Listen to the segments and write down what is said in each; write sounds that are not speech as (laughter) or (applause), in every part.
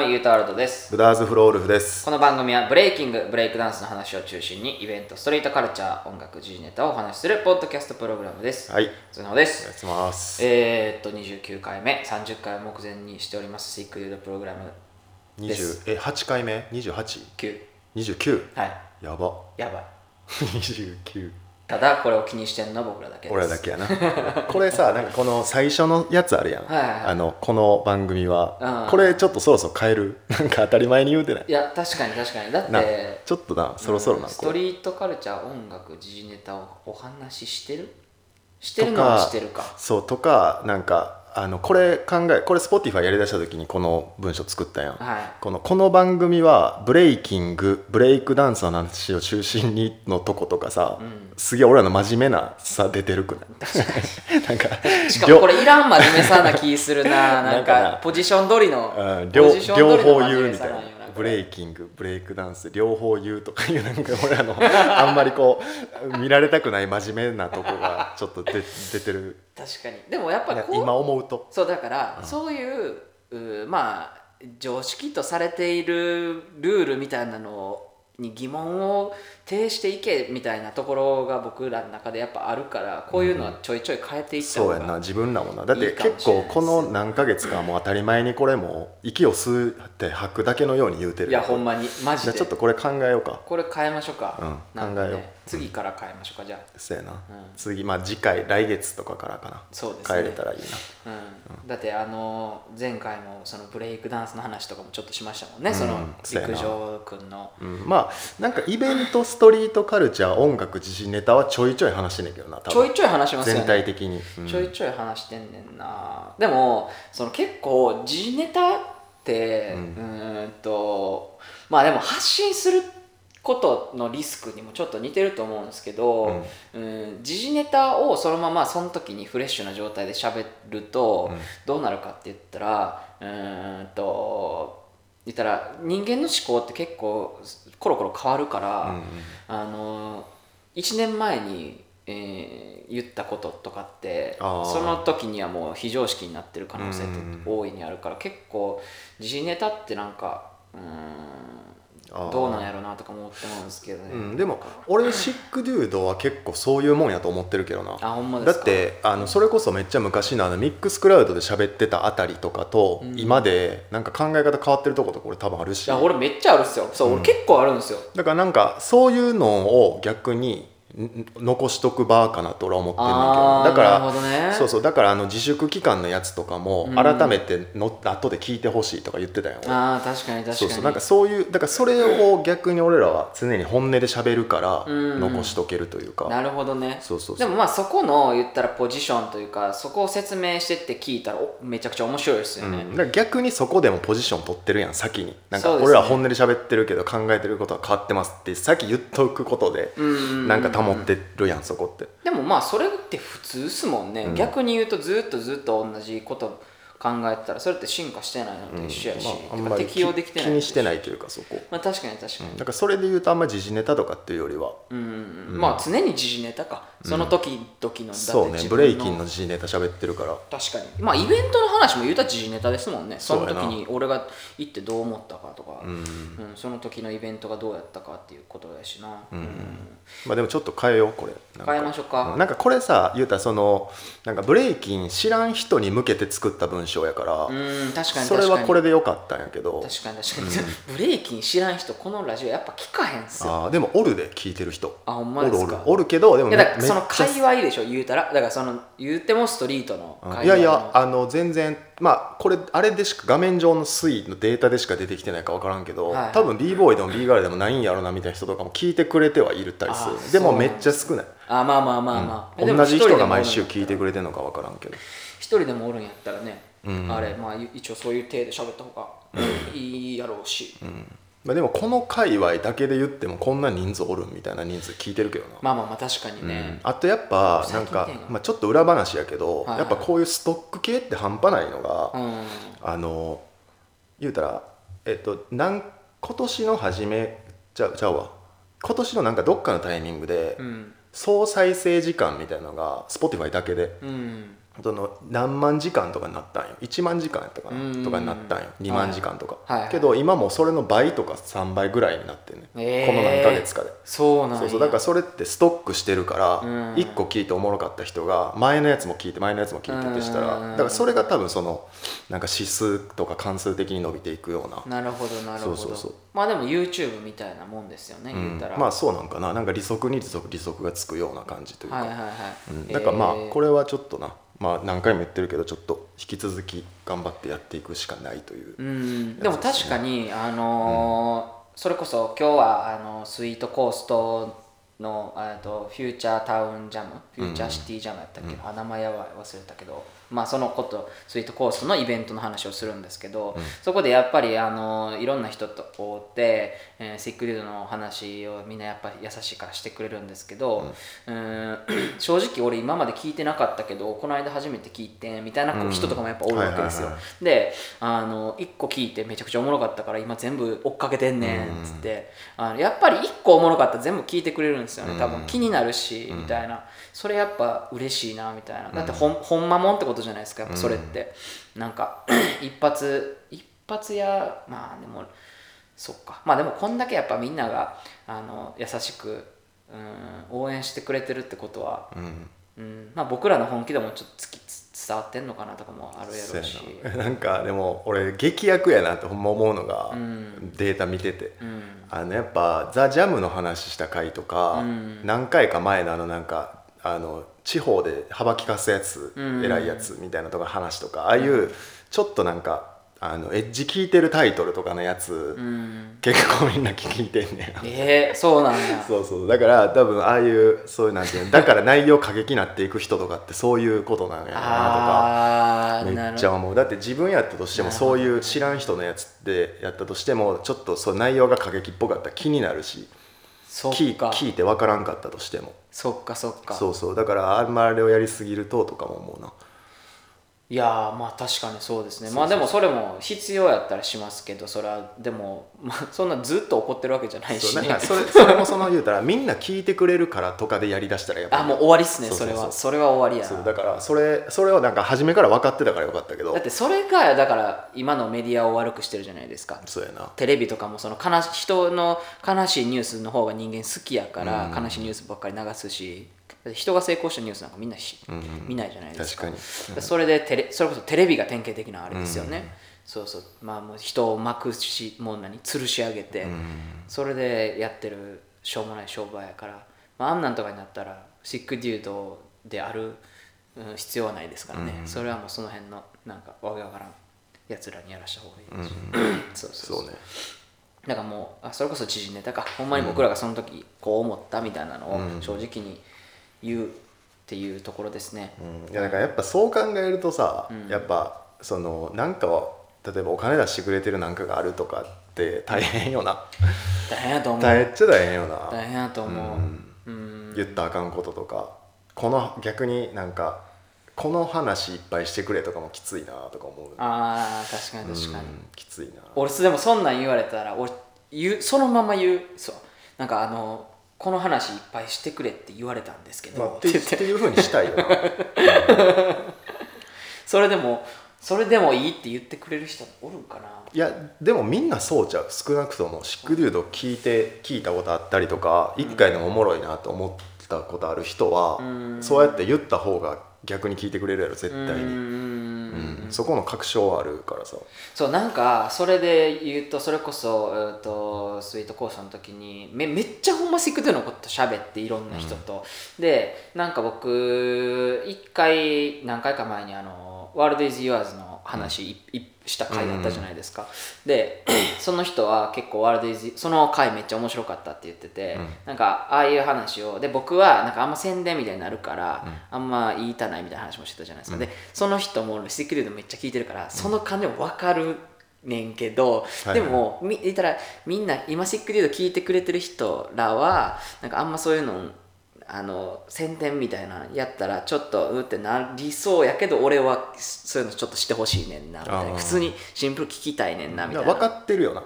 のユータワールドです。ブダーズフロールフです。この番組はブレイキングブレイクダンスの話を中心にイベントストリートカルチャー音楽時事ネタをお話しするポッドキャストプログラムです。はい。そのです。お願いします。えー、っと29回目30回を目前にしておりますシックリュードプログラムです。20え8回目？28?29 9はい。やば。やばい。(laughs) 29ただこれを気にしてんのは僕らだけです。俺らだけやな。これさなんかこの最初のやつあるやん、はいはいはい。あのこの番組は、うん。これちょっとそろそろ変える？(laughs) なんか当たり前に言うてない？いや確かに確かに。だっなてちょっとなそろそろな、うんストリートカルチャー音楽時事ネタをお話ししてる？してるのはしてるか。そうとかなんかあのこれ考えこれ Spotify やりだした時にこの文章作ったやん、はい。このこの番組はブレイキングブレイクダンスの話を中心にのとことかさ、すげえ俺らの真面目なさ出てるくない？なんか (laughs) しかもこれいらん真面目さな気するな。なんか (laughs) ポジション取りのうん両方言うみたいななブレイキングブレイクダンス両方言うとかいうなんか俺らの (laughs) あんまりこう見られたくない真面目なとこがちょっと出出てる。確かに。でもやっぱ今思うと。そうだから、そういううまあ常識とされているルールみたいなのに疑問を呈していけみたいなところが僕らの中でやっぱあるからこういうのはちょいちょい変えていったそうや方が、な。自分らもな。だって結構この何ヶ月かもう当たり前にこれも息を吸って吐くだけのように言うてる。いやほんまに。マジで。じゃあちょっとこれ考えようか。これ変えましょうか、うん考えよう次から変えましょうかじゃあ。そうやな、ん。次まあ次回来月とかからかな。そうですね。変えれたらいいな。うん、だってあの前回もそのブレイクダンスの話とかもちょっとしましたもんね、そのそうやな。陸上くんの。うん、まあなんかイベントストリートカルチャー音楽時事ネタはちょいちょい話してんねんけどなちょいちょい話しますよね。全体的に、うん。ちょいちょい話してんねんな。でもその結構時事ネタってうーんとまあでも発信することのリスクにもちょっと似てると思うんですけど、うん、時事ネタをそのままその時にフレッシュな状態で喋るとどうなるかって言ったらうーんと言ったら人間の思考って結構コロコロ変わるから、あの1年前に、えー言ったこととかってその時にはもう非常識になってる可能性って大いにあるから結構時事ネタってなんかうんどうなんやろうなとか思って思うんですけどね、うん、でも俺シックデュードは結構そういうもんやと思ってるけどな。あほんまですか？だってあのそれこそめっちゃ昔のあのミックスクラウドで喋ってたあたりとかと、今でなんか考え方変わってるとことこれ多分あるし。いや俺めっちゃあるっすよ。そう、俺結構あるんですよ。だからなんかそういうのを逆にん残しとく場かなと俺は思ってんねんけど。だからね。そうそうだからあの自粛期間のやつとかも改めての後で聞いてほしいとか言ってたよ、俺ああ確かに確かに。そうそうなんかそういうだからそれを逆に俺らは常に本音で喋るからうん。残しとけるというか、なるほどね。そうそうそう。でもまあそこの言ったらポジションというかそこを説明してって聞いたらおめちゃくちゃ面白いですよね、うん。逆にそこでもポジション取ってるやん先になんか俺ら本音で喋ってるけど考えてることは変わってますって先言っとくことでうんうんうん。なんか保ってるやんそこって。でもまあそれって普通っすもんね、逆に言うとずっとずっと同じこと考えてたらそれって進化してないのと一緒やし、まあ、あてかんまり適応できてない。気にしてい、ないというかそこ。まあ、確かに確かに、だからそれで言うとあんま時事ネタとかっていうよりは。うんうんうん。まあ常に時事ネタか、その時々のだってそうねブレイキンの時事ネタ喋ってるから。確かに。まあイベントの話も言うたら時事ネタですもんね。その時に俺が行ってどう思ったかとか、うん。うんその時のイベントがどうやったかっていうことやしな、うん。まあでもちょっと変えようこれ。変えましょうか。なんかこれさ言うたらそのなんかブレイキン知らん人に向けて作った文章やから、うん確かにそれはこれでよかったんやけど。確かに確かに、(laughs) ブレイキン知らん人このラジオやっぱ聞かへんっすよ。あーでもおるで聞いてる人。あほんまですか？おるけどでもいやだからめその界隈でしょ言うたら。だからその言うてもストリートの界隈。のいやいやあの全然まあこれあれでしか画面上の推移のデータでしか出てきてないか分からんけど、はいはい。多分 b ボーイでも b ガールでもないんやろなみたいな人とかも聞いてくれてはいるたりするでもめっちゃ少ない、あまあまあまあまあ、でも同じ人が毎一週聞いてくれてるのか分からんけど。一人でもおるんやったらね、あれまあ一応そういう体で喋った方がいいやろうし、まあ、でもこの界隈だけで言ってもこんな人数おるみたいな人数聞いてるけどな、まあまあまあ確かにね、あとやっぱなんかまあ、ちょっと裏話やけど、はいはい。やっぱこういうストック系って半端ないのが、うん。あの言うたらえっとなん今年の初めちゃうちゃうわ。今年のなんかどっかのタイミングで、うん。総再生時間みたいなのが Spotify だけで。うんその何万時間とかになったんよ。1万時間やったかうんなとかになったんよ。2万時間とか、はい。はいけど今もうそれの倍とか3倍ぐらいになってんね、えー。この何ヶ月かで。そうなんや。そうそう。だからそれってストックしてるからうん。1個聞いておもろかった人が前のやつも聞いて前のやつも聞いてってしたらうん。だからそれが多分そのなんか指数とか関数的に伸びていくような。なるほどなるほど。そうそうそう。まあでも YouTube みたいなもんですよね、うん。言ったら。まあそうなんかな。なんか利息に利息利息がつくような感じというか、はいはいはい、うん、だからまあえー。これはちょっとな、まあ、何回も言ってるけどちょっと引き続き頑張ってやっていくしかないという、うん、でも確かに、あのーそれこそ今日はあのスイートコーストのあとフューチャータウンジャムフューチャーシティジャムやったっけ、あ名前は忘れたけどまあそのことスイートコーストのイベントの話をするんですけど、そこでやっぱりあのいろんな人と会って、えー、シックリュードの話をみんなやっぱり優しいからしてくれるんですけど、うん、正直俺今まで聞いてなかったけどこの間初めて聞いてみたいな人とかもやっぱおるわけですよ、であの1個聞いてめちゃくちゃおもろかったから今全部追っかけてんねんっつって、あのやっぱり1個おもろかったら全部聞いてくれるんですよね多分。気になるし、みたいなそれやっぱ嬉しいなみたいな。だってほん,、ほんまもんってことじゃないですかやっぱそれって、なんか (clears throat) 一発一発やまあでもそっか。まあでもこんだけやっぱみんながあの優しく、うん、応援してくれてるってことは、うん。うん。まあ、僕らの本気でもちょっとつきつ伝わってんのかなとかもあるやろうし。な。(laughs) なんかでも俺劇薬やなってほんま思うのが、ん。データ見てて、うん。あのやっぱ「ザ・ジャムの話した回とか、うん。何回か前のあのなんかあの地方で幅利かすやつ、うん。偉いやつみたいなとか話とかああいうちょっとなんかあのエッジ効いてるタイトルとかのやつ、うん。結構みんな聞いてんねんえー、そうなんや。(laughs) そうそう。だから多分ああいうそういうなんていうのだから内容過激になっていく人とかってそういうことなんやなとかああめっちゃ思う。だって自分やったとしてもそういう知らん人のやつってやったとしてもちょっとそう内容が過激っぽかったら気になるし。そ聞いっか。聞いて分からんかったとしても。そっかそっか。そうそう。だからあんまあれをやりすぎるととかも思うないやーまあ確かにそうですね。まあでもそれも必要やったらしますけどそれはでも、まあ、そんなずっと怒ってるわけじゃないし。ねそれそれもその言うたらみんな聞いてくれるからとかでやりだしたらやっぱり。あもう終わりっすねそれは。それは終わりやだからそれそれをなんか初めから分かってたからよかったけど。だってそれがだから今のメディアを悪くしてるじゃないですか。そうやな。テレビとかもその悲し人の悲しいニュースの方が人間好きやから悲しいニュースばっかり流すし人が成功したニュースなんかみんなし、見ないじゃないですか。確かに。それでテレそれこそテレビが典型的なあれですよね、そうそう。まあもう人を巻くしもう何吊るし上げて、それでやってるしょうもない商売やから、まあ、あんなんとかになったらシックデュードである、うん、必要はないですからね、それはもうその辺のなんかわけわからんやつらにやらした方がいいし、(laughs) そうそうそう。ね。だからもうあそれこそ知人ネタか。ほんまに僕らがその時こう思ったみたいなのを正直に言うっていうところですね、うん。いやだからやっぱそう考えるとさ、やっぱそのなんかは例えばお金出してくれてるなんかがあるとかって大変よな。大変やと思う。大変っちゃ大変よな、大変やと思う。うん。言ったらあかんこととか。この逆になんかこの話いっぱいしてくれとかもきついなとか思う。あー確かに確かに、うんきついな。俺でもそんなん言われたら俺言うそのまま言う。そう。なんかあのこの話いっぱいしてくれって言われたんですけど、まあ、ってっていうふうにしたいよな。(laughs) それでもそれでもいいって言ってくれる人おるんかな。いやでもみんなそうちゃう少なくともシックデュード聞いて聞いたことあったりとか一回でもおもろいなと思ったことある人は、そうやって言った方が逆に聞いてくれるやろ絶対に、うーんうんそこの確証はあるからさ。そうなんかそれで言うとそれこそ、えー、とスイートコースの時にめめっちゃほんまシックドゥのこと喋っていろんな人と、でなんか僕一回何回か前にあの「ワールド・イズ・ユアーズ」の話、いいした回だったじゃないですか、で (clears throat) その人は結構「ワールド・イズ」その回めっちゃ面白かったって言ってて、なんかああいう話をで僕はなんかあんま宣伝みたいになるから、あんま言いたないみたいな話もしてたじゃないですか、でその人もシックデュードめっちゃ聞いてるからその感じも分かるねんけど、はいでもみ言ったらみんな今シックデュード聞いてくれてる人らはなんかあんまそういうのあの宣伝みたいなやったらちょっとうってなりそうやけど俺はそういうのちょっとしてほしいねんなみたいな。普通にシンプル聞きたいねんなみたいな。分かってるよな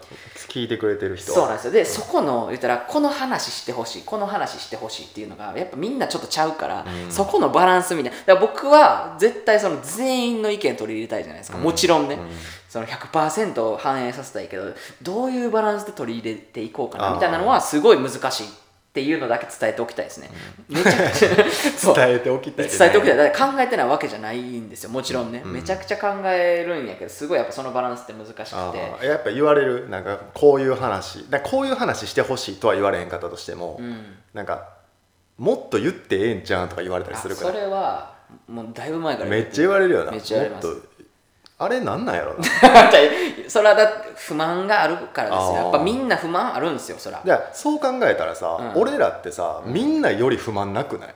聞いてくれてる人そうなんですよ。でそこの言ったらこの話してほしいこの話してほしいっていうのがやっぱみんなちょっとちゃうから、そこのバランスみたいな。だから僕は絶対その全員の意見取り入れたいじゃないですか、もちろんね、その100%反映させたいけどどういうバランスで取り入れていこうかなみたいなのはすごい難しいっていうのだけ伝えておきたいですね、めちゃくちゃそう。伝えておきたい伝えておきたい。だ考えてないわけじゃないんですよ。もちろんね、めちゃくちゃ考えるんやけどすごいやっぱそのバランスって難しくて。やっぱ言われるなんかこういう話。だこういう話してほしいとは言われへんかったとしても、うん。なんかもっと言ってええんちゃうんとか言われたりするかあそられはもうだいぶ前からめっちゃ言われるよな。めっちゃ言われますあれなんなんやろな。(laughs) それはだって不満があるからですよ。やっぱみんな不満あるんですよそら。そう考えたらさ、うん。俺らってさみんなより不満なくない？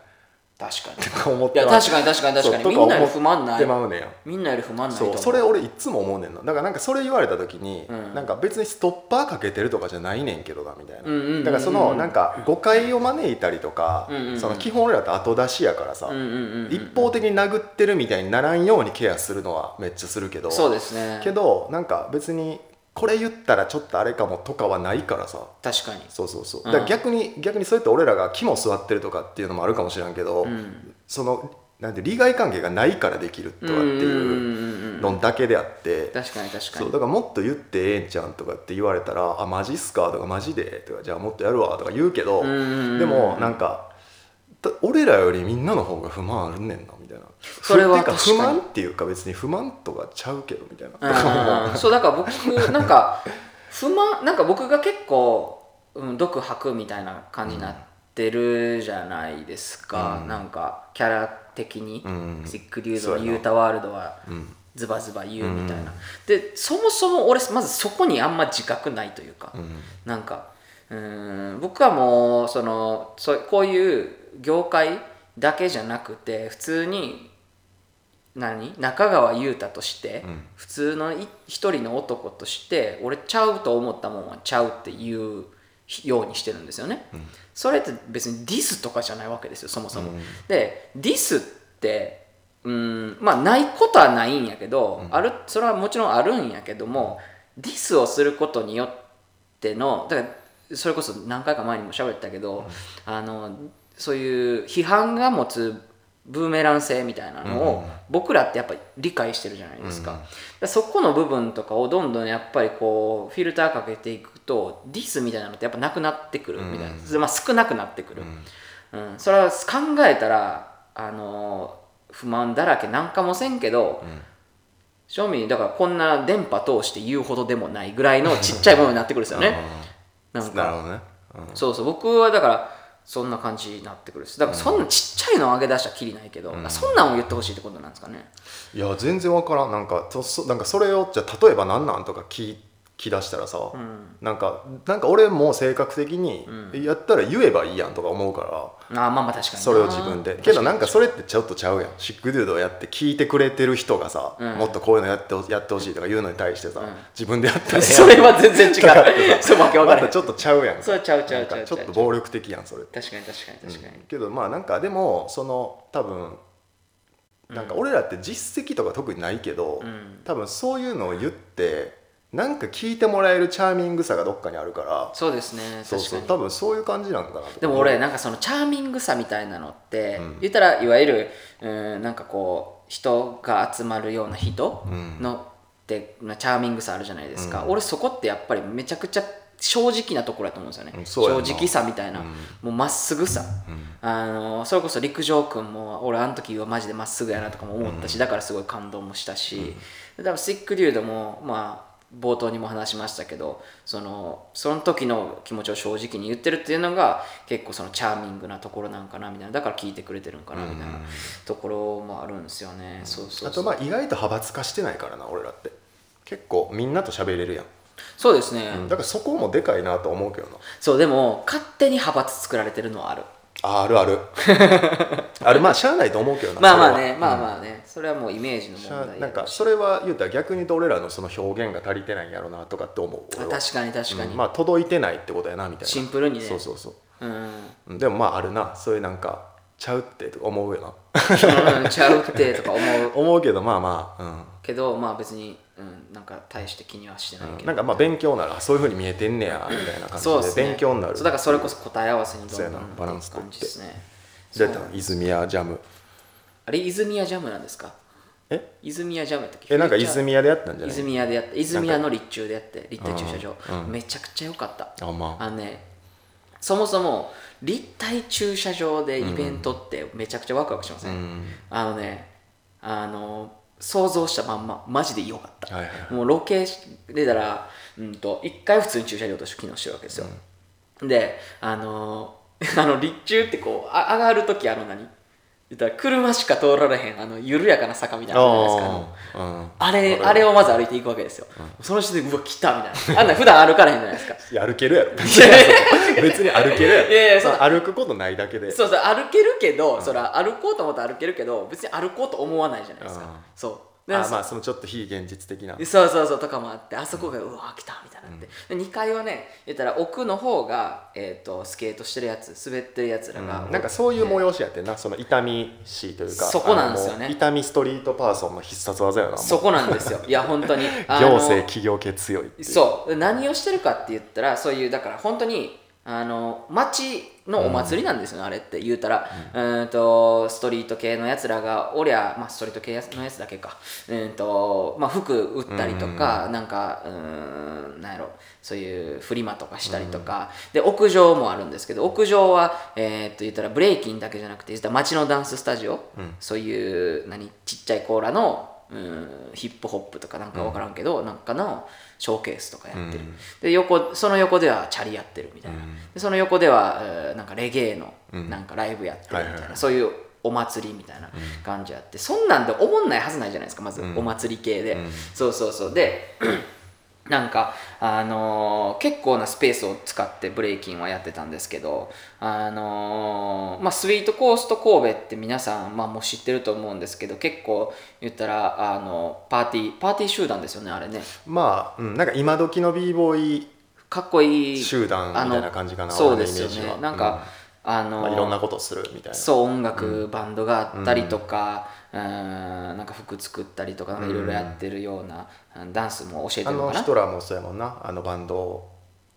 確かに。とか思っいや確かに確かに確かに。みんなより不満ない。まうねんやみんなより不満ないそう。うそれ俺いつも思うねんな。だからなんかそれ言われた時に、うん。なんか別にストッパーかけてるとかじゃないねんけどなみたいな、だからそのなんか誤解を招いたりとか、うんうんうん。その基本俺らって後出しやからさ、うんうん。一方的に殴ってるみたいにならんようにケアするのはめっちゃするけどそうですね。けどなんか別にこれ言ったらちょっとあれかもとかはないからさ。確かに。そうそうそう。うん。だから逆に、逆にそうやって俺らが肝座ってるとかっていうのもあるかもしれんけど、うん。そのなんて利害関係がないからできるとかっていうのだけであって。確かに確かに。そうだからもっと言ってええんちゃうんとかって言われたら「あマジっすか?」とか「マジで?」とか「じゃあもっとやるわ」とか言うけどでもなんかだ俺らよりみんなの方が不満あるねんなみたいな。それは不満っていうか別に不満とかちゃうけどみたいな。うんそうだから僕なんか不満なんか僕が結構、うん、毒吐くみたいな感じになってるじゃないですか、うん。なんかキャラ的に、うん。シックリュードユータワールドはうん。ズバズバ言うみたいな、うん。でそもそも俺まずそこにあんま自覚ないというか、うん。なんかうーん僕はもうそのそうこういう業界だけじゃなくて普通に何？中川裕太として、うん。普通のい一人の男として俺ちゃうと思ったもんはちゃうっていうようにしてるんですよね、それって別にディスとかじゃないわけですよそもそも、うん。でディスってうんまあないことはないんやけど、あるそれはもちろんあるんやけどもディスをすることによってのだからそれこそ何回か前にも喋ったけど、あのそういう批判が持つブーメラン性みたいなのを僕らってやっぱり理解してるじゃないですか,、うんそこの部分とかをどんどんやっぱりこうフィルターかけていくとディスみたいなのってやっぱなくなってくるみたいな、うんまあ、少なくなってくる、うん。うん、それは考えたらあの不満だらけなんかもせんけど、正味だからこんな電波通して言うほどでもないぐらいのちっちゃいものになってくるんですよね。(laughs) うんなんか。なるほどね、うん。そうそう。僕はだからそんな感じになってくるですだからそんなちっちゃいのを上げ出したらきりないけど、そんなんを言ってほしいってことなんですかね。いや全然わからん。なんかそそなんかそれをじゃあ例えば何なんとか聞き出したらさ、なんかなんか俺も性格的に、やったら言えばいいやんとか思うからあーまあまあ確かにな。それを自分で。けどなんかそれってちょっとちゃうやん。シックデュードをやって聞いてくれてる人がさ、うん。もっとこういうのやってほやってほしいとか言うのに対してさ、うん。自分でやったらそれは全然違う。(laughs) そう。わけわからへんまたちょっとちゃうやん。かそれちゃうちゃうちゃうちょっと暴力的やんそれ確かに確かに確かに、けどまあなんかでもその多分なんか俺らって実績とか特にないけど、うん。多分そういうのを言ってなんか聞いてもらえるチャーミングさがどっかにあるから。そうですねそうそう多分そういう感じなんかなとでも俺なんかそのチャーミングさみたいなのって、うん。言ったらいわゆるうんなんかこう人が集まるような人うん。のって、まあチャーミングさあるじゃないですか、うん。俺そこってやっぱりめちゃくちゃ正直なところだと思うんですよね、正直さみたいな、うん。もうまっすぐさ、うん。あのそれこそ陸上君も俺あの時はマジでまっすぐやなとかも思ったし、だからすごい感動もしたし、だからスティックデュードもまあ冒頭にも話しましたけどそのその時の気持ちを正直に言ってるっていうのが結構そのチャーミングなところなんかなみたいな。だから聞いてくれてるんかなみたいなところもあるんですよね、そうそうそう。あとまあ意外と派閥化してないからな俺らって。結構みんなと喋れるやん、そうですね、だからそこもでかいなと思うけどな。そうでも勝手に派閥作られてるのはある。ああるある。(laughs) ある。まあしゃあないと思うけどなまあまあね。まあまあね、それはもうイメージの問題なんかそれは言うたら逆に言うと俺らのその表現が足りてないんやろなとかって思う。確かに確かに、うんまあ届いてないってことやなみたいな。シンプルにね。そうそうそう。うん。でもまああるな。そういうなんかちゃうってとか思うよな。うんちゃうってとか思う。(laughs) 思うけどまあまあけどまあ別に、うん、なんか大して気にはしてないうん、けど、なんかまあ勉強ならそういうふうに見えてんねやみたいな感じでそうね。勉強になる。そうだからそれこそ答え合わせにどんどんバランス感じですね。どうやったの泉谷ジャムあれ泉谷ジャムなんですか？え？泉谷ジャムやったっけ？えなんか泉谷でやったんじゃない？泉谷でやって泉谷の立中でやって立体駐車場、うんうん。めちゃくちゃ良かった。あまあ。あのねそもそも立体駐車場でイベントってめちゃくちゃワクワクしません、うん。あのねあの想像したまんまマジで良かった、はいはい。はいもうロケでたら、うん、と1回普通に駐車場として機能してるわけですよ、であの (laughs) あの立中ってこうあ上がる時あの何？言ったら車しか通られへんあの緩やかな坂みたいなのじゃないですか。あれあれをまず歩いていくわけですよ、その時点でうわ来たみたいな。あんな普段歩かれへんじゃないですか。(laughs) 歩けるやろ。(laughs) 別に歩けるやろ。いやいやそ歩くことないだけで。そうそう歩けるけど、そら歩こうと思ったら歩けるけど別に歩こうと思わないじゃないですか、うん。そうあでまあそのちょっと非現実的な。そうそうそうとかもあってあそこがうわ来たみたいになって、で2階はね言ったら奥の方が、えー、とスケートしてるやつ滑ってるやつらが、うん。なんかそういう催しやってんなその痛み師というかそこなんですよね。痛みストリートパーソンの必殺技やなそこなんですよ。いや本当に (laughs) 行政企業系強いそう。で何をしてるかって言ったらそういうだから本当にあの町のお祭りなんですよね、あれって言うたら、うーんとストリート系のやつらがおりゃ、まあ、ストリート系のやつだけか。うーんと、まあ、服売ったりとか、なんかうーんなんやろ。そういうフリマとかしたりとか、で屋上もあるんですけど屋上は、えー、と言ったらブレイキンだけじゃなくて言ったら町のダンススタジオ、そういう何ちっちゃいコーラのうんヒップホップとかなんか分からんけど、なんかのショーケースとかやってる、で横その横ではチャリやってるみたいな、でその横では、えーなんかレゲエのなんかライブやってるみたいな、はいはいはい。そういうお祭りみたいな感じあって、そんなんで思んないはずないじゃないですかまず、お祭り系で、そうそうそう。でなんか、あのー結構なスペースを使ってブレイキンはやってたんですけど、あのーまあ、スイートコースト神戸って皆さん、まあ、もう知ってると思うんですけど結構言ったらあのパーティーパーティー集団ですよねあれね。まあ、うん、なんか今時の b ボーイかっこいい集団みたいな感じかなそうですよね。なんか、あのーまあ、いろんなことするみたいな。そう音楽、バンドがあったりとか、うん、なんか服作ったりとかいろいろやってるような、うんダンスも教えてあるのかな？の人らもそうやもんなあのバンド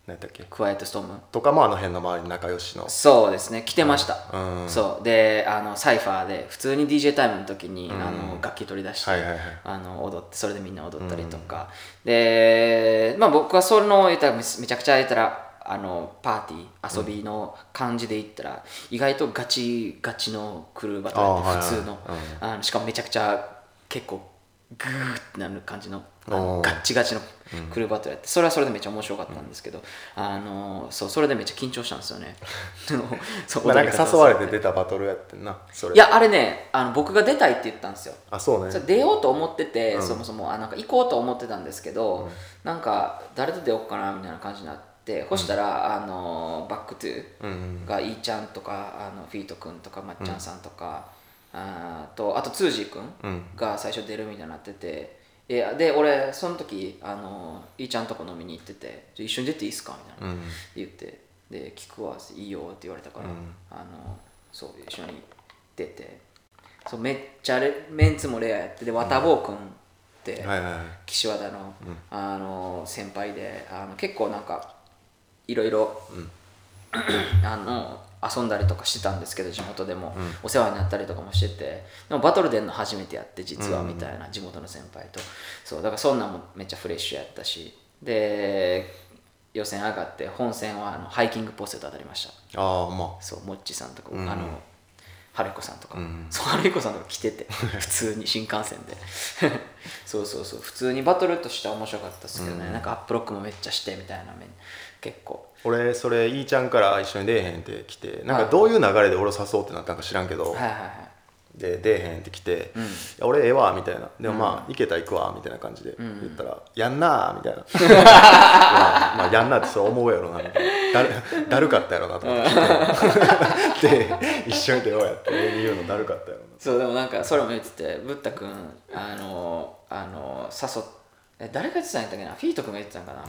何やっけ？クワイエットストーム。とかもあの辺の周り仲良しの。そうですね来てました、うん。そう。であのサイファーで普通に DJ タイムの時に、ん。あの楽器取り出して、はいはいはい。あの踊ってそれでみんな踊ったりとか、でまあ僕はその言ったらめめちゃくちゃ言ったらあのパーティー遊びの感じで言ったら、意外とガチガチのクルーバトルやって普通の,、あのしかもめちゃくちゃ結構グーってなる感じのガッチガチのクルーバトルやってそれはそれでめっちゃ面白かったんですけど、あのそうそれでめっちゃ緊張したんですよね。(laughs) そうまあ、なんか誘われてて出たバトルやってんなそれ。いやあれねあの僕が出たいって言ったんですよ。あそうね。出ようと思ってて、うん。そもそもあなんか行こうと思ってたんですけど、なんか誰と出ようかなみたいな感じになってそしたら、あのバックトゥうんがいいちゃんとかあのフィート君とかまっちゃんさんとか、あーとあとツージー君うん。が最初出るみたいになってて。いやで俺その時あのいいちゃんとこ飲みに行ってて「じゃあ一緒に出ていいっすか?」みたいな、うん。言ってで聞くわいいよって言われたから、うん。あのそう一緒に出てそうめっちゃレメンツもレアやってで綿坊君って、はいはいはい。岸和田の,、あの先輩であの結構なんかいろいろ、あの遊んだりとかしてたんですけど地元でも、お世話になったりとかもしてて。でもバトル出んの初めてやって実はみたいな、地元の先輩と。そうだからそんなんもめっちゃフレッシュやったし。で予選上がって本戦はあのハイキングポストと当たりました。ああま。そうモッチさんとか、うん。あの春彦さんとか、うん。そう春彦さんとか来てて。(laughs) 普通に新幹線で。(laughs) そうそうそう。普通にバトルとしては面白かったですけどね、なんかアップロックもめっちゃしてみたいなめ結構。あ俺それいいちゃんから一緒に出えへんって来てなんはいかどういう流れで俺を誘おうってなったんか知らんけど、はいはいはい。で出えへんって来て「うん。いや俺ええわ」みたいな「でもまあ、行けたら行くわ」みたいな感じで言ったら「やんなー」みたいな。(laughs) まあ、まあやんなってそう思うやろなだるだるかったやろなと思って (laughs) で一緒に出ようやって俺に言うのだるかったやろな。そうでもなんかそれも言っててブッダ君あのあの誘っえ誰が言ってたんやったっけな？フィート君が言ってたんかな、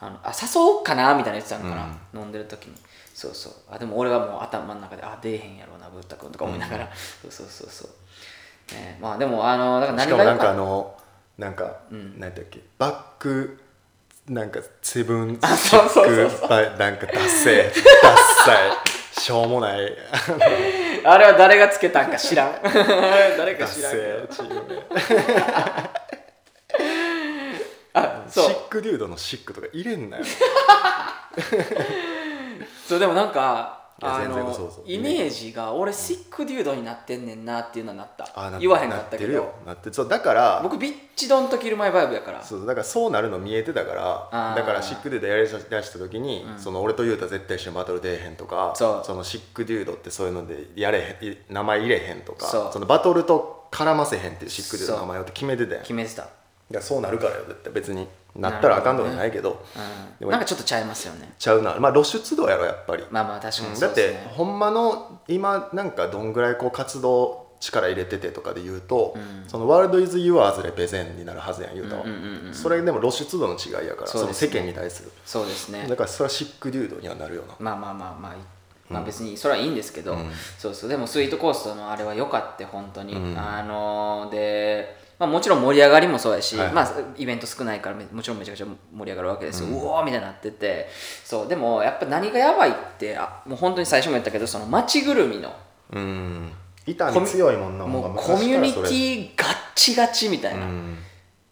あのあ誘おうかなみたいな言ってたんかな、飲んでる時に。そうそう。あでも俺はもう頭の中であ出えへんやろうなブッダ君とか思いながら、そうそうそうそう、ね、まあでもあのだから何がしかもなんかあのなんか、何だっけ？バックなんかセブンシそうそうそう。ックバなんかダッセーダッサいしょうもない。あれは誰がつけたんか知らん。(laughs) 誰か知らんけど (laughs) シックデュードのシックとか入れんなよ。(laughs) そうでもなんかあのイメージが俺シックデュードになってんねんなっていうのはなった。言わへんかったけなってるよ。どなってそうだから僕ビッチドンとキルマイバイブやから。そうだからそうなるの見えてたからだからシックデュードやりだした時に、その俺とユータ絶対一緒にバトル出えへんとかそう。のシックデュードってそういうのでやれへんい名前入れへんとかそう。のバトルと絡ませへんっていうシックデュードの名前をって決めてたやん。決めてた、いやそうなるからよ絶対別に。なったらあかんとかじゃないけど。うん、でもなんかちょっとちゃいますよね。ちゃうな。まあ露出度やろやっぱり、まあまあ確かにうんだっそうですね、てほんまの今なんかどんぐらいこう活動力入れててとかで言うと、そのワールドイズユアーズレペゼンになるはずやん言うたわ、うんうんうんうん。それでも露出度の違いやからそのそうですね。世間に対する。そうですね。だからそれはシックデュードにはなるよな。まあまあまあまあまあ別にそれはいいんですけど、うん。そうそう。でもスイートコーストのあれは良かった本当に、うん。あのーで、まあ、もちろん盛り上がりもそうやし、はい。まあ、イベント少ないからめもちろんめちゃくちゃ盛り上がるわけですよ、うおーみたいになってて。そうでもやっぱ何がやばいってあもう本当に最初も言ったけどその街ぐるみのうん。痛み強いもんなもうコミュニティガッチガチみたいな、うん。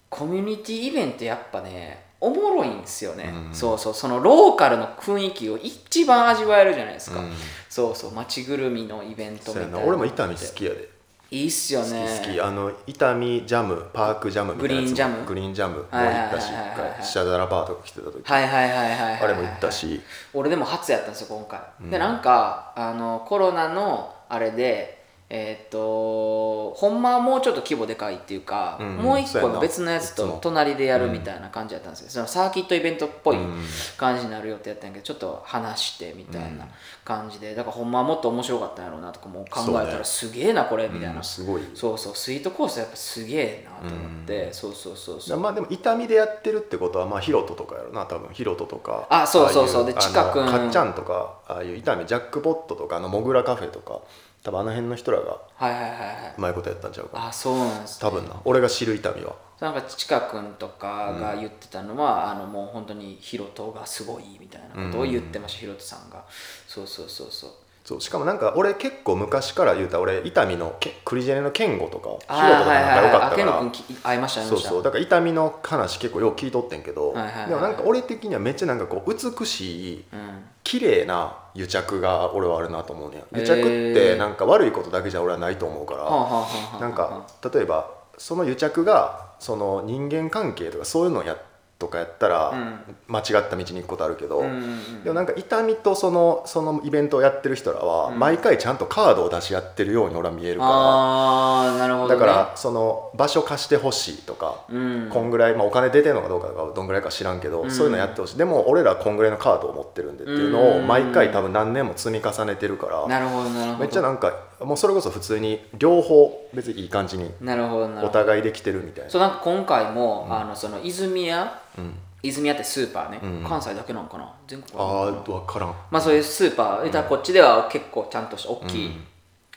コミュニティイベントやっぱねおもろいんですよね、うん。そうそう。そのローカルの雰囲気を一番味わえるじゃないですか、うん。そうそう。街ぐるみのイベントみたいな。な。俺も痛み好きやでいいっすよ好きね好き。あの痛みジャムパークジャムみたいなやつも。グリーンジャム？グリーンジャムも行ったし一回シャダラパーとか来てた時。はいはいはいはいはい。はいあれも行ったし俺でも初やったんですよ今回、でなんかあのコロナのあれでえーっとほんまはもうちょっと規模でかいっていうか、うんもう一個の別のやつと隣でやるみたいな感じやったんですよ、そのサーキットイベントっぽいうん。感じになる予定やったんやけどちょっと話してみたいな感じで。だからほんまはもっと面白かったんやろうなとかも考えたらすげえなこれみたいな、うんすごい。そうそうスイートコースやっぱすげえなと思って、そうそうそうそう。まあでも痛みでやってるってことはまあヒロトとかやろな多分。ヒロトとか。あそうそうそう。で近くあのかっちゃんとかああいう痛みジャックポットとかあのモグラカフェとか多分あの辺の人らがはいはいはいはい。うまいことやったんちゃうか。なあそうなんです、ね、多分な。俺が知る痛みは。なんか近くんとかが言ってたのは、あのもう本当にヒロトがすごいみたいなことを言ってました、ヒロトさんが。そうそうそうそうそうしかもなんか俺結構昔から言うたら俺痛みのけクリジェネの健吾とかヒロトとか仲良かったあから会いましたそうそう。だから痛みの話結構よく聞いとってんけど、でもなんか俺的にはめっちゃなんかこう美しいうん。綺麗な癒着が俺はあるなと思うね癒着ってなんか悪いことだけじゃ俺はないと思うから、はあはあはあはあなんか例えばその癒着がその人間関係とかそういうのやとかやったら、うん。間違った道に行くことあるけど、うんうんうん。でもなんか痛みとそのそのイベントをやってる人らは、うん。毎回ちゃんとカードを出し合ってるように俺は見えるかああなるほど、ね、らだからその場所貸してほしいとか、うん。こんぐらい、まあ、お金出てるのかどうかがどんぐらいか知らんけど、うん。そういうのやってほしい。でも俺らこんぐらいのカードを持ってるんでっていうのをうん。毎回多分何年も積み重ねてるから、なるほど。めっちゃなんかもうそれこそ普通に両方別にいい感じになるほどなるほおど互いできてるみたいな。そうなんか今回も、あのその泉屋うん、泉屋ってスーパーね、うん。関西だけなのかな？全国。ああ分からん。まあそういうスーパー、だからこっちでは結構ちゃんとした大きい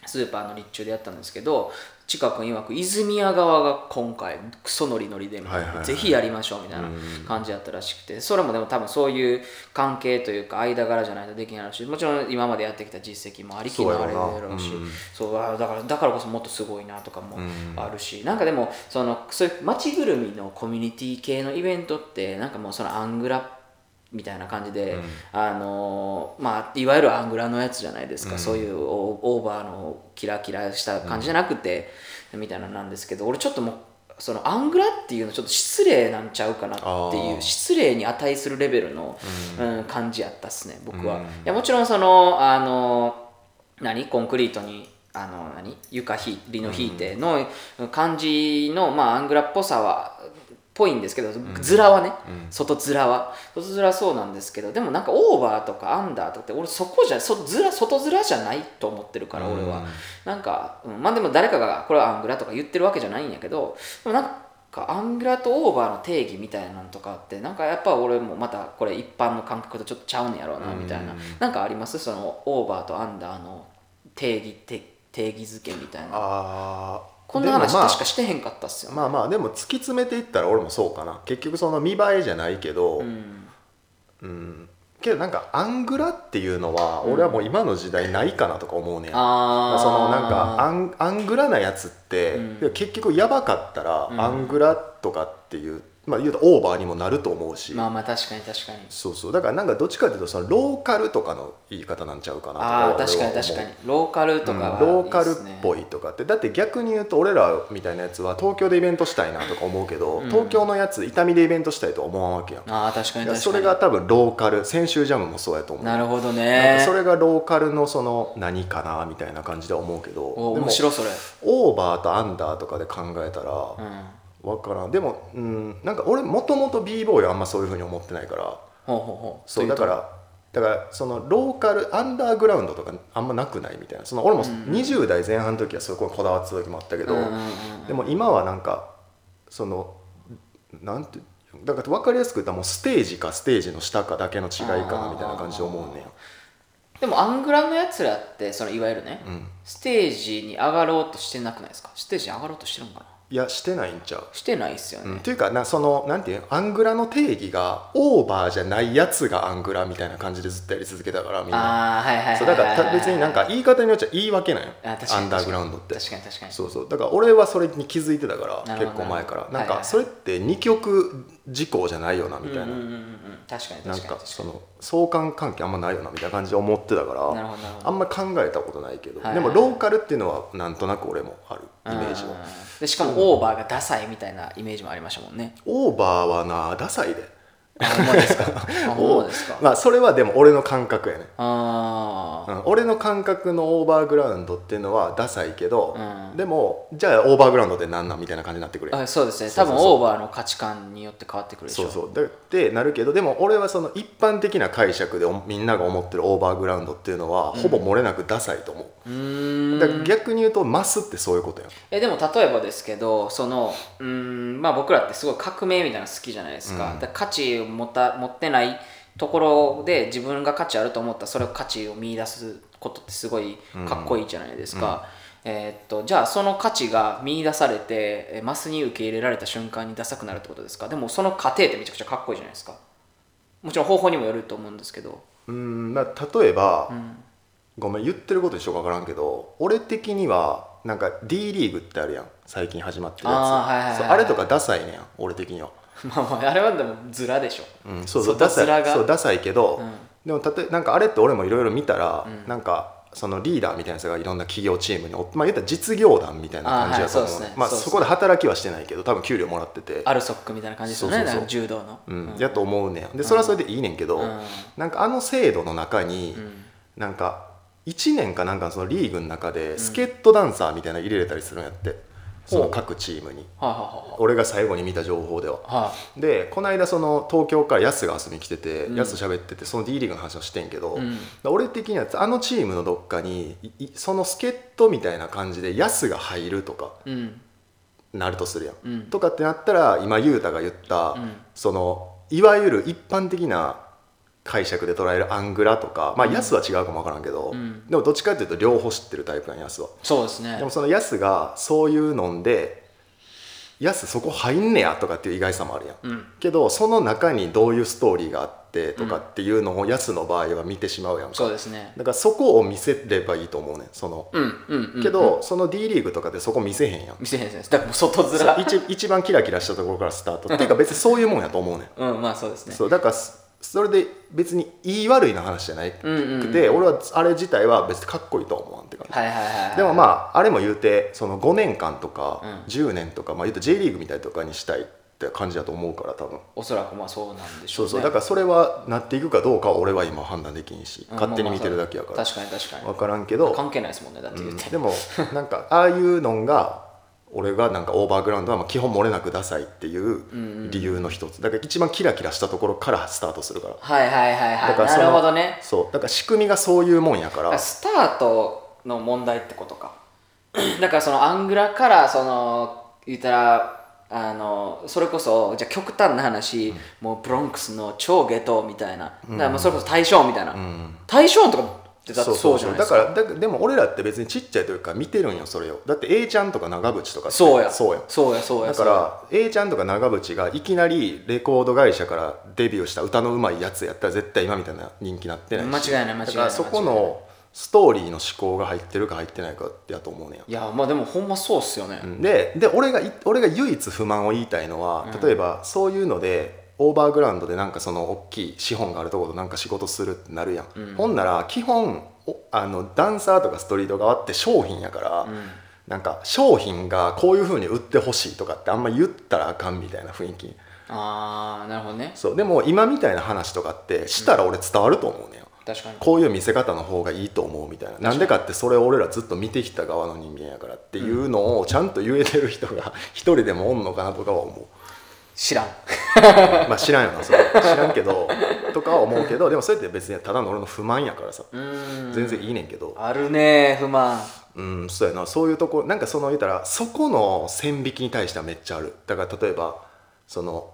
スーパーの立中でやったんですけど近く曰く泉谷側が今回クソノリノリでぜひやりましょうみたいな感じやったらしくて。それもでも多分そういう関係というか間柄じゃないとできないしもちろん今までやってきた実績もありきのあれだろうし。そうだからだからこそもっとすごいなとかもうんあるし、なんかでもそのそういう街ぐるみのコミュニティ系のイベントってなんかもうそのアングラみたいな感じで、あのーまあいわゆるアングラのやつじゃないですか、そういうオオーバーのキラキラした感じじゃなくて、みたいなのなんですけど俺ちょっともうそのアングラっていうのちょっと失礼なんちゃうかなっていう失礼に値するレベルの、うん。感じやったっすね僕は。うん。いやもちろんそのあの何？コンクリートにあの何？床ひリノ引いての感じの、まあ、アングラっぽさはぽいんですけど、ズラはね、外ズラは。外ズラそうなんですけどでもなんかオーバーとかアンダーとかって俺そこじゃそズラ外ズラじゃないと思ってるから俺は、うんなんか、うん。まあでも誰かがこれはアングラとか言ってるわけじゃないんやけどでもなんかかアングラとオーバーの定義みたいなのとかってなんかやっぱ俺もまたこれ一般の感覚とちょっとちゃうねんやろうなみたいな、うんなんかあります？そのオーバーとアンダーの定義て定義づけみたいな。あーこんな話まあ確かしてへんかったっすよ。ね、まあまあでも突き詰めていったら俺もそうかな。結局その見栄えじゃないけど、うん。うん。けどなんかアングラっていうのは俺はもう今の時代ないかなとか思うねん、ああそのなんかアンアングラなやつって、うん。で結局やばかったら、うん。アングラとかっていうまあ言うとオーバーにもなると思うし、まあまあ確かに確かに。そうそう。だからなんかどっちかっていうとそのローカルとかの言い方なんちゃうかなとああ確かに確かに。ローカルとかは、うん。ローカルっぽいいとかって。だって逆に言うと俺らみたいなやつは東京でイベントしたいなとか思うけど、うん。東京のやつ伊丹でイベントしたいとは思わんわけやん。ああ確かに確かに。それが多分ローカル先週ジャムもそうやと思うなるほどね。かそれがローカルのその何かなみたいな感じで思うけど。おでも面白それ。オーバーとアンダーとかで考えたらうん分からん。でもうんなんか俺もともと b ボーイはあんまそういうふうに思ってないから。ほうほうほう。そうだからだからそのローカルアンダーグラウンドとかあんまなくないみたいな。その俺もうん20代前半の時はそこにこだわってた時もあったけど、でも今はなんかそのなんてだから分かりやすく言ったらもうステージかステージの下かだけの違いかなみたいな感じで思うねでもアングラのやつらってそのいわゆるね、うん。ステージに上がろうとしてなくないですか？ステージに上がろうとしてるんかな？いやしてないんちゃう？してないっすよね、うん、というかなそのなんていうの？アングラの定義がオーバーじゃないやつがアングラみたいな感じでずっとやり続けたからみんな。ああはいはいそうだからた別になんか言い方によっちゃ言い訳なんよ。あ確かにアンダーグラウンドって。確かに確かに。そうそう。だから俺はそれに気づいてたから結構前から。なんかそれって二極事項じゃないよなみたいな、うんうんうんうん。確かになん確かその相関関係あんまないよなみたいな感じで思ってたからあんま考えたことないけど、はいはい。でもローカルっていうのはなんとなく俺もあるイメージは。うんでしかもオーバーがダサいみたいなイメージもありましたもんね。オーバーはなダサいであほんまですか？(laughs) あほんまですか？まあそれはでも俺の感覚やね。ああうん俺の感覚のオーバーグラウンドっていうのはダサいけど、うん。でもじゃあオーバーグラウンドって何なんみたいな感じになってくるあそうですね。多分オーバーの価値観によって変わってくるでしょ。そうそう。だってなるけどでも俺はその一般的な解釈でおみんなが思ってるオーバーグラウンドっていうのは、ほぼ漏れなくダサいと思う。うーん。だから逆に言うとマスってそういうことやん。えでも例えばですけどそのうーんまあ僕らってすごい革命みたいなの好きじゃないですか,、うん。だから価値を持た持ってないところで自分が価値あると思ったらそれを価値を見出すことってすごいかっこいいじゃないですか、えーっとじゃあその価値が見出されてえマスに受け入れられた瞬間にダサくなるってことですか？でもその過程ってめちゃくちゃかっこいいじゃないですか。もちろん方法にもよると思うんですけど。うんまあ例えば、んごめん言ってること一緒か分からんけど俺的にはなんか D リーグってあるやん。最近始まってるやつ。あーはいはいはいあれとかダサいねん俺的には、(laughs) まあまああれはでもズラでしょ。うん、そうそう外ダサいそうダサいけど、うん。でもたとえなんかあれって俺もいろいろ見たら、うん。なんかそのリーダーみたいなやつがいろんな企業チームにおまあ言ったら実業団みたいな感じだと思う,、はいね。まあそこで働きはしてないけど多分給料もらってて。アルソックみたいな感じですよねそうそう柔道の、うん。やと思うねん。でそれはそれでいいねんけど、うん。なんかあの制度の中に、うん。なんか1年かなんかそのリーグの中で助っ人ダンサーみたいなの入れれたりするんやって、その各チームに。はいはい俺が最後に見た情報では。はいはいはいでこの間その東京からヤスが遊びに来てて、うん。ヤス喋っててその D リーグの話をしてんけど、うん。俺的にはあのチームのどっかにその助っ人みたいな感じでヤスが入るとかうん。なるとするやん、うん。とかってなったら今雄太が言った、うん。そのいわゆる一般的な解釈で捉えるアングラとかまあヤスは違うかも分からんけど、うん。でもどっちかっていうと両方知ってるタイプなんヤスは。そうですね。でもそのヤスがそういうのでヤスそこ入んねやとかっていう意外さもあるやん。うん。けどその中にどういうストーリーがあってとかっていうのをヤスの場合は見てしまうやんか。そうですね。だからそこを見せればいいと思うねんその、うんうんうんけど、その D リーグとかでそこ見せへんやん。見せへんです。だから外面。一一番キラキラしたところからスタート。っていうか別にそういうもんやと思うねん。うんまあそうですね。そうだからそそれで別に言い悪いの話じゃないくて、俺はあれ自体は別にかっこいいとは思わんって感じ、でもまああれも言うてその5年間とかうん。10年とか、まあ、言うと J リーグみたいとかにしたいって感じだと思うから多分。おそらくまあそうなんでしょね。そううそう。だからそれはなっていくかどうかは俺は今判断できんしうん勝手に見てるだけやから。まあまあ確かに確か分にからんけど、関係ないですもんねだって言って。うん。でもなんかああいうのが俺がなんかオーバーグラウンドはまあ基本漏れなくダサいっていう理由の一つ。だから一番キラキラしたところからスタートするから。はいはいはいはい。なだからそのるほどね。そう。だから仕組みがそういうもんやから。スタートの問題ってことか。(clears throat) だからそのアングラからその言ったらあのそれこそじゃあ極端な話、もうブロンクスの超ゲトみたいな、だからまあそれこそ大正みたいな、大正とかってだってそうじゃないですか。だからだでも俺らって別にちっちゃい時から見てるんよそれを。だって A ちゃんとか長渕とかそうや。そうや。そうやそうやだから A ちゃんとか長渕がいきなりレコード会社からデビューした歌のうまいやつやったら絶対今みたいな人気なってないし。間違いない間違いないだからそこのストーリーの思考が入ってるか入ってないかってやと思うねん。いやまあでもほんまそうっすよね、でで俺がい俺が唯一不満を言いたいのは例えばそういうのでオーバーグラウンドでなんかその大きい資本があるところとなんか仕事するってなるやん、ほんなら基本おあのダンサーとかストリート側って商品やから、なんか商品がこういうふうに売ってほしいとかってあんま言ったらあかんみたいな雰囲気。ああなるほどね。そうでも今みたいな話とかってしたら俺伝わると思うねん、確かに。こういう見せ方の方がいいと思うみたいな。なんでかってそれを俺らずっと見てきた側の人間やからっていうのをちゃんと言えてる人が一人でもおんのかなとかは思知らん。うまあ知らんよなそれ。知らんけどとかは思うけどでもそれって別にただの俺の不満やからさ。うん。全然いいねんけど。あるね不満。うんそうやな。そういうとこなんかその言ったらそこの線引きに対してはめっちゃある。だから例えばその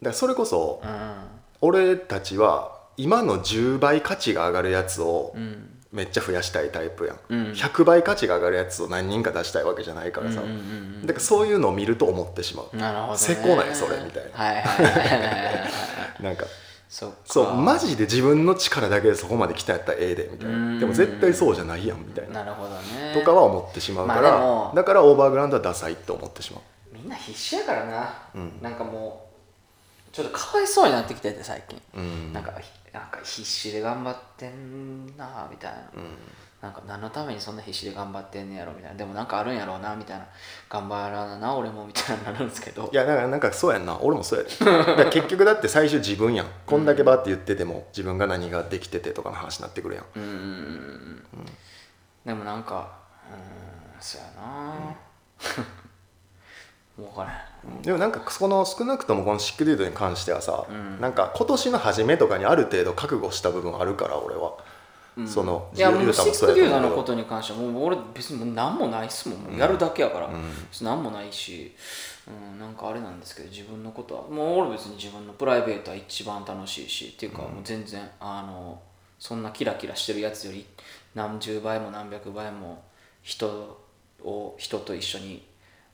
だからそれこそうん俺たちは今の10倍価値が上がるやつをうんめっちゃ増やしたいタイプやん、うん。100倍価値が上がるやつを何人か出したいわけじゃないからさ、うんうんうんだからそういうのを見ると思ってしまう。なるほど、ね、せこないそれみたいな。はいはなんかそうマジで自分の力だけでそこまで来たんやったらええでみたいうん。なでも絶対そうじゃないやんみたいな。なるほどね。とかは思ってしまうから、まあだからオーバーグラウンドはダサいって思ってしまう。みんな必死やからな、うん。なんかもうちょっとかわいそうになってきてて最近、うん。なんかなんか必死で頑張ってんなみたいな、なんか何のためにそんな必死で頑張ってんねやろみたいな。でもなんかあるんやろうなみたいな。頑張らなな俺もみたいななるんですけど。いやだからなんかそうやんな。俺もそうやで。結局だって最終自分やん。(laughs) こんだけバーって言ってても自分が何ができててとかの話になってくるやん。うんうんうんうん。でもなんかうんそうやな、もう (laughs) 分からん。でもなんかその少なくともこのシックデュードに関してはさ、なんか今年の初めとかにある程度覚悟した部分あるから俺は、そのいやもうシックデューダーのとことに関してはもう俺別にもう何もないっすもん、もうやるだけやから、何もないし、うん、なんかあれなんですけど自分のことは。もう俺別に自分のプライベートは一番楽しいし。っていうかもう全然あのそんなキラキラしてるやつより何十倍も何百倍も人を人と一緒に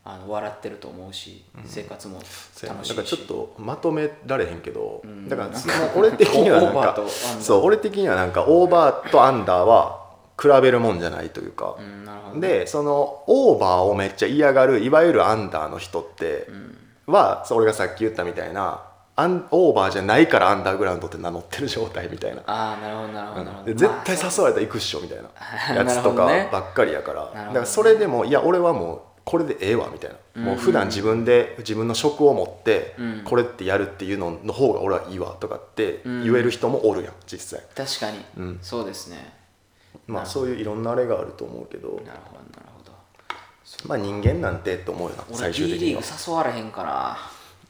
あの笑ってると思うし、生活も楽しいし。だからちょっとまとめられへんけど、ん。だからその俺的にはなんかオーバーとアンダーそう俺的にはなんかオーバーとアンダーは比べるもんじゃないというか、うんでそのオーバーをめっちゃ嫌がるいわゆるアンダーの人って、は俺がさっき言ったみたいなアンオーバーじゃないからアンダーグラウンドって名乗ってる状態みたいな。ああなるほどなるほどなるほど、で絶対まあ誘われたら行くっしょみたいな。あやつとかばっかりやから、(laughs) ね。だからそれでもいや俺はもうこれでええわみたいな、もう普段自分で自分の職を持ってうん。これってやるっていうのの方が俺はいいわとかって言える人もおるやん実際。確かに、うん。そうですね。まあそういういろんなあれがあると思うけど。なるほどなるほど。まあ人間なんてと思うよな俺最終 D 的には。リーグ誘われへんかな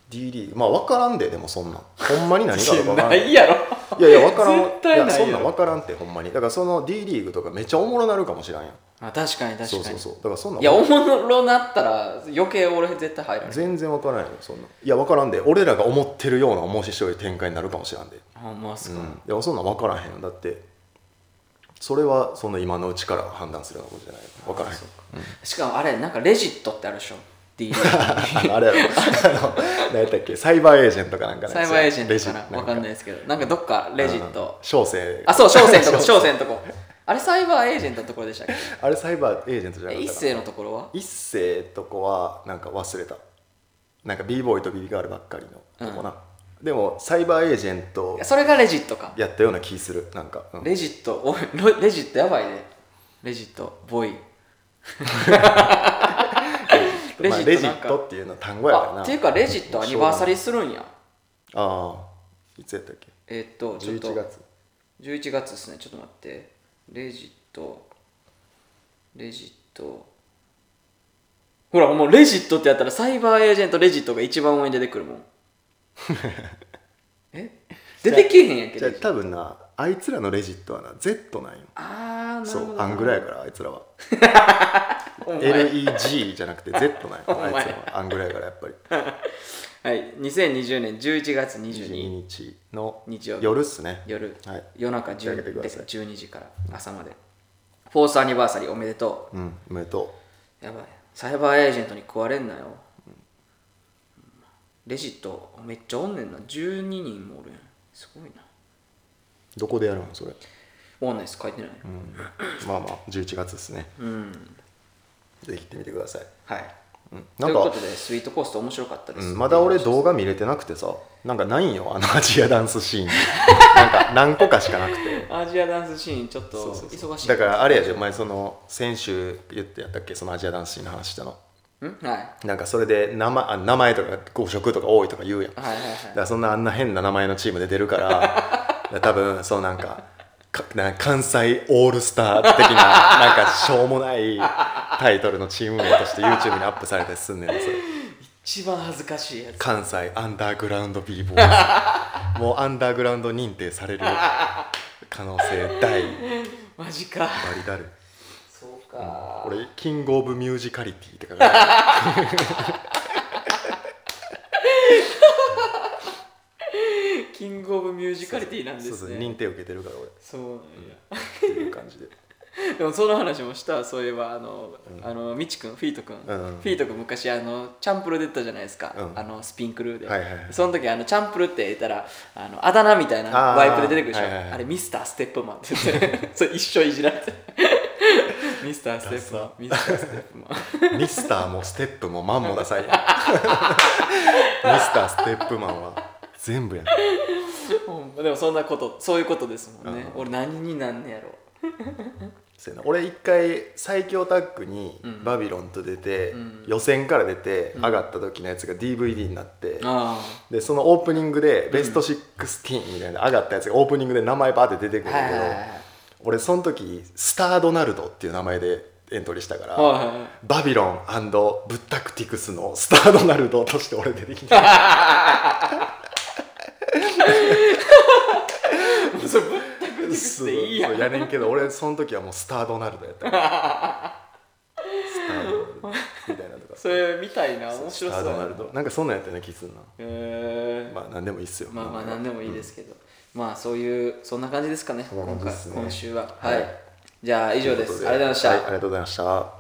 D リーグ。まあ分からんででもそんなん。ほんまに何があるか分からん。(laughs) ないやろ。いや分からん。絶対ないよやそんなん分からんってほんまに。だからその D リーグとかめっちゃおもろなるかもしらんやんあ確かに確かに。そうそうそう。だからそんなんいやおもろなったら余計俺絶対入らない全然分からんよそんな。いや分からんで。俺らが思ってるような面白い展開になるかもしらんで。ほんまっすか、うん。いやそんなん分からへんよ。だってそれはその今のうちから判断するようなことじゃない。分からへん。しかもあれなんかレジットってあるでしょ。ーグ (laughs) あれやろ。あの何やったっけ？サイバーエージェントかなんかねサイバーエージェントかな。わかんないですけど。なんかどっかレジット。小生。あそう商船とこ。(laughs) 商船とこあれサイバーエージェントのところでしたっけ？あれサイバーエージェントじゃなかった一世のところは？一世とこはなんか忘れた。なんか b ボーイと b ガールばっかりのとこな、でもサイバーエージェントそれがレジットか。やったような気する。なんか、うん。レジットおレジットやばいね。レジットボーイ。レまあジットなんか、レジットっていうのは単語やからな。あっていうかレジットアニバーサリーするんや。ああいつやったっけ？えーっとちょっと。11月。11月ですね。ちょっと待ってレジット。レジット。ほらもうレジットってやったらサイバーエージェントレジットが一番上に出てくるもん。(laughs) え？出てけえへんやんけじゃあレジ多分なあいつらのレジットはな Z なんよ。ああそうアングラやからあいつらは。(laughs) LEG じゃなくて Z なんよ (laughs) あいつらは。アングラやからやっぱり。(laughs) はい。2020年11月22 22日。の日曜日。夜っすね。夜、はい。夜中開けて10でください。12時から朝まで。フォースアニバーサリーおめでとう。んおめでとう。やばい。サイバーエージェントに食われんなよ。レジットめっちゃおんねんな。12人もおるやん。すごいな。うどこでやるのそれ？おんないです。書いてない。まあまあ11月ですね。うん、ぜひ行ってみてください、はい。うん、なんかということでスイートコースト面白かったです、うん、まだ俺動画見れてなくてさなんかないんよあのアジアダンスシーン (laughs) なんか何個かしかなくて。アジアダンスシーンちょっと忙しい。だからあれやでお前その先週言ってやったっけ？そのアジアダンスシーンの話したの。ん？はい。なんかそれで名前あ名前とか誤色とか多いとか言うやん。だはいはいはい。からそんなあんな変な名前のチームで出るから多分そうなんか関西オールスター的ななんかしょうもないタイトルのチーム名として YouTube にアップされたりすんねんそれ一番恥ずかしいやつ。関西アンダーグラウンド b ボーイもうアンダーグラウンド認定される可能性大。バマジか。リダルそうか。俺キングオブミュージカリティって書かれてるキングオブミュージカリティなんでそうそうすね認定受けてるから俺。っそうなんや。ていう感じで。でもその話もしたそういえばあの、あのみちくんフィートくん、うんフィートくん昔あのチャンプル出てたじゃないですか、うん。あのスピンクルーで、はいはいはい。その時あのチャンプルって言ったらあのあだ名みたいなワイプで出てくるでしょ。はいはいはい。あれミスターステップマンって言ってそれ一生いじられてミスターステップマン。ミスターステップマン。ミスターもステップもマンもダサい (laughs) ミスターステップマンは全部やん。でもそんなことそういうことですもんね、うん。俺何になんねやろ。俺一回最強タッグにうん。バビロンと出て、うん。予選から出て上がった時のやつが DVD になって、あでそのオープニングでベスト16みたいな上がったやつがオープニングで名前バーって出てくあるんだけど、俺その時スター・ドナルドっていう名前でエントリーしたから、はいはいはい。バビロンブッタクティクスのスター・ドナルドとして俺出てきた (laughs) もうそれぶったくりしていいや。んそうやねんけど俺その時はもうスター・ドナルドやった。からスター・ドナルド。みたいなとかそれ見たいな。面白そうスター・ドナルド。なんかそんなんやったような気すんな。へえまあ何でもいいっすよ。まあまあ何でもいいですけど、まあそういうそんな感じですかね。そんな感今回今週は。はい。はい、じゃあ以上です。ありがとうございました、はいありがとうございました